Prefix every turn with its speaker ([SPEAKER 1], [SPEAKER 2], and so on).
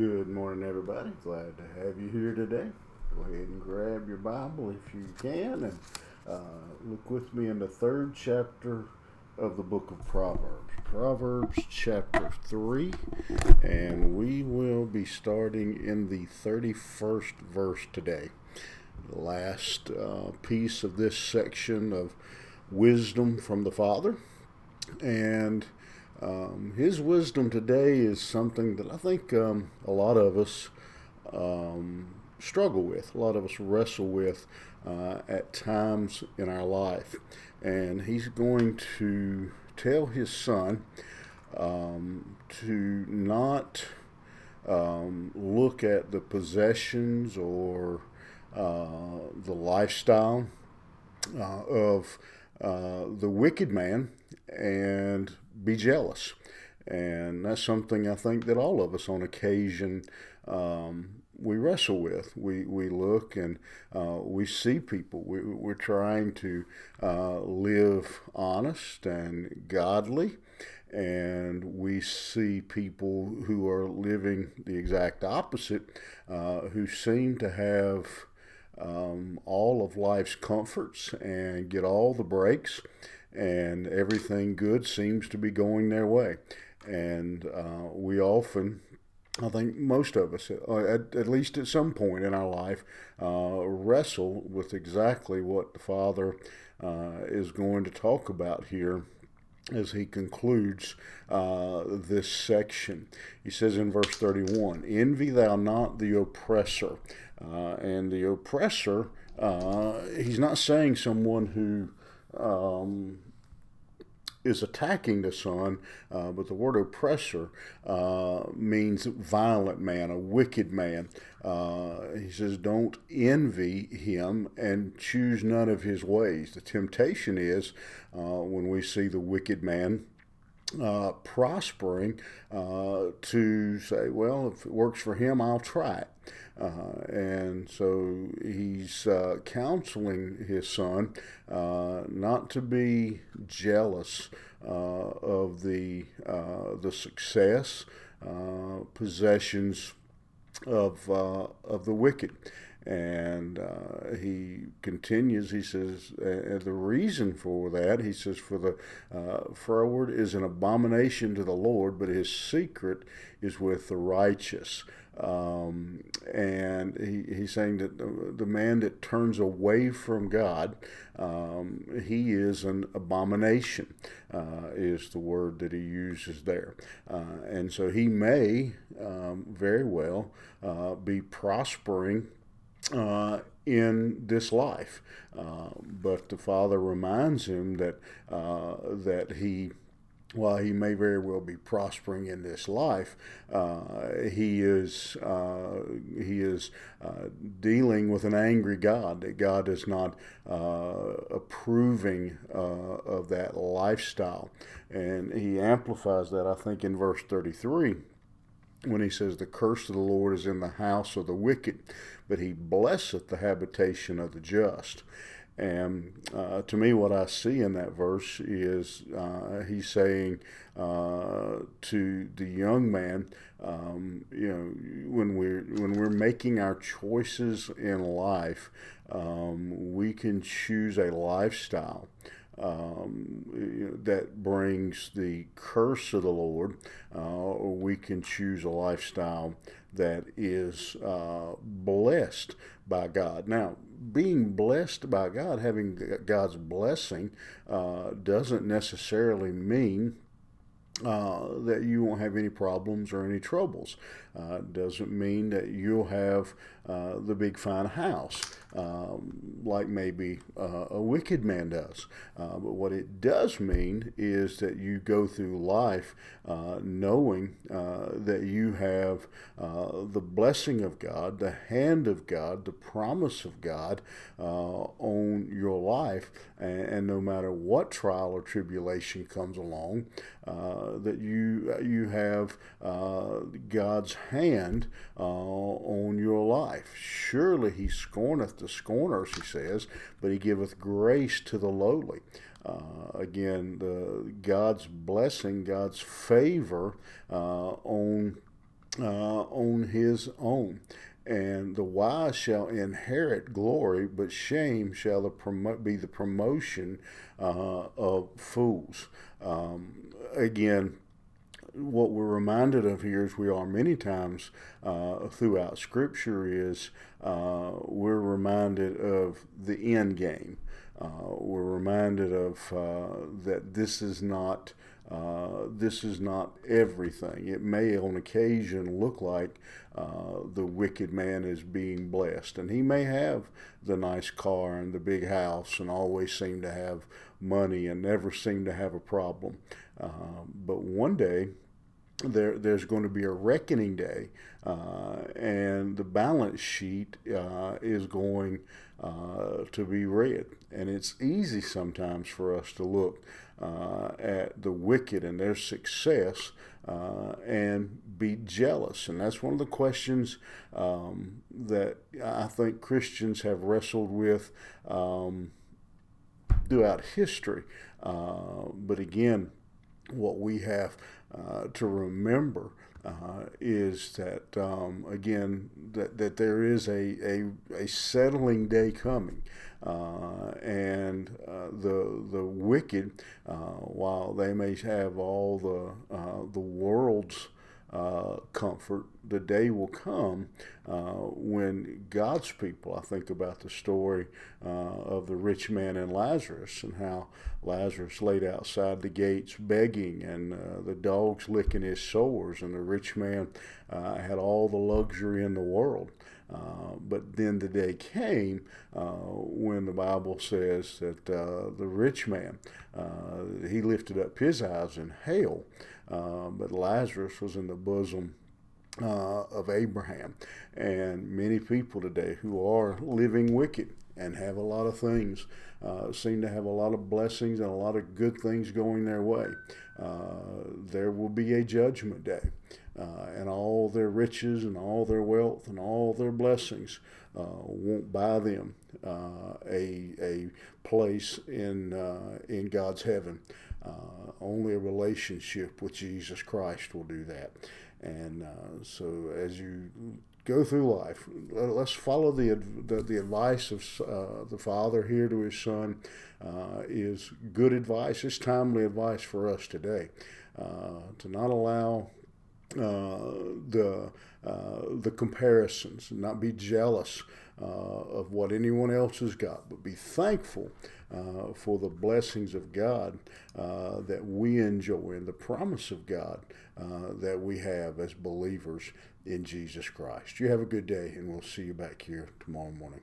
[SPEAKER 1] Good morning, everybody. Glad to have you here today. Go ahead and grab your Bible if you can and uh, look with me in the third chapter of the book of Proverbs. Proverbs chapter 3, and we will be starting in the 31st verse today. The last uh, piece of this section of wisdom from the Father. And um, his wisdom today is something that I think um, a lot of us um, struggle with, a lot of us wrestle with uh, at times in our life. And he's going to tell his son um, to not um, look at the possessions or uh, the lifestyle uh, of uh, the wicked man and be jealous. And that's something I think that all of us on occasion um, we wrestle with. We, we look and uh, we see people. We, we're trying to uh, live honest and godly. And we see people who are living the exact opposite, uh, who seem to have um, all of life's comforts and get all the breaks and everything good seems to be going their way. And uh, we often, I think most of us, uh, at, at, least at some point in our life, uh, wrestle with exactly what the Father uh, is going to talk about here as he concludes uh, this section. He says in verse 31 Envy thou not the oppressor. Uh, and the oppressor, uh, he's not saying someone who um, is attacking the son, uh, but the word oppressor uh, means violent man, a wicked man. Uh, he says, Don't envy him and choose none of his ways. The temptation is uh, when we see the wicked man. Uh, prospering uh, to say, well, if it works for him, I'll try it. Uh, and so he's uh, counseling his son uh, not to be jealous uh, of the the success, possessions of of the wicked. And uh, he continues, he says, uh, the reason for that, he says, for the uh, froward is an abomination to the Lord, but his secret is with the righteous. Um, and he, he's saying that the, the, man that turns away from God, um, he is an abomination, uh, is the word that he uses there. Uh, and so he may um, very well uh, be prospering uh, in this life. Uh, but the Father reminds him that uh, that he while he may very well be prospering in this life, uh, he is uh, he is uh, dealing with an angry God. That God is not uh, approving uh, of that lifestyle, and he amplifies that I think in verse thirty three when he says, The curse of the Lord is in the house of the wicked, but he blesseth the habitation of the just. And uh, to me, what I see in that verse is uh, he's saying uh, to the young man, um, you know, when we're when we're making our choices in life, um, we can choose a lifestyle. Um, that brings the curse of the Lord, uh, or we can choose a lifestyle that is uh, blessed by God. Now, being blessed by God, having God's blessing, uh, doesn't necessarily mean uh, that you won't have any problems or any troubles. Uh, doesn't mean that you'll have uh, the big fine house um, like maybe uh, a wicked man does. Uh, but what it does mean is that you go through life knowing that you have the blessing of God, the hand of God, the promise of God on your life, and, and, no matter what trial or tribulation comes along, that you you have God's hand uh, on your life. Surely he scorneth the scorners, he says, but he giveth grace to the lowly. Uh, again, the God's blessing, God's favor uh, on uh, on his own. And the wise shall inherit glory, but shame shall the promo- be the promotion uh, of fools. Um, again, what we're reminded of here, as we are many times uh, throughout Scripture, is uh, we're reminded of the end game. Uh, we're reminded of uh, that this is not uh, this is not everything. It may, on occasion, look like uh, the wicked man is being blessed, and he may have the nice car and the big house, and always seem to have money and never seem to have a problem. Uh, but one day, there, there's going to be a reckoning day, uh, and the balance sheet uh, is going uh, to be read. And it's easy sometimes for us to look uh, at the wicked and their success uh, and be jealous. And that's one of the questions um, that I think Christians have wrestled with um, throughout history. Uh, but again, what we have uh, to remember uh, is that um, again that, that there is a, a, a settling day coming. Uh, and uh, the the wicked uh, while they may have all the uh, the world's uh, comfort. The day will come uh, when God's people, I think about the story uh, of the rich man and Lazarus and how Lazarus laid outside the gates begging and uh, the dogs licking his sores, and the rich man uh, had all the luxury in the world. Uh, but then the day came when the Bible says that the rich man, he lifted up his eyes in. Uh, but Lazarus was in the bosom uh, of Abraham. And many people today who are living wicked and have a lot of things uh, seem to have a lot of blessings and a lot of good things going their way. Uh, there will be a judgment day. Uh, and all their riches and all their wealth and all their blessings uh, won't buy them uh, a, a place in, uh, in God's heaven. Uh, only a relationship with Jesus Christ will do that. And uh, so as you go through life, let's follow the, the, the advice of the Father here to His Son is good advice. It's timely advice for us today to not allow the uh, the comparisons, not be jealous uh, of what anyone else has got, but be thankful uh, for the blessings of God that we enjoy and the promise of God that we have as believers in Jesus Christ. You have a good day, and we'll see you back here tomorrow morning.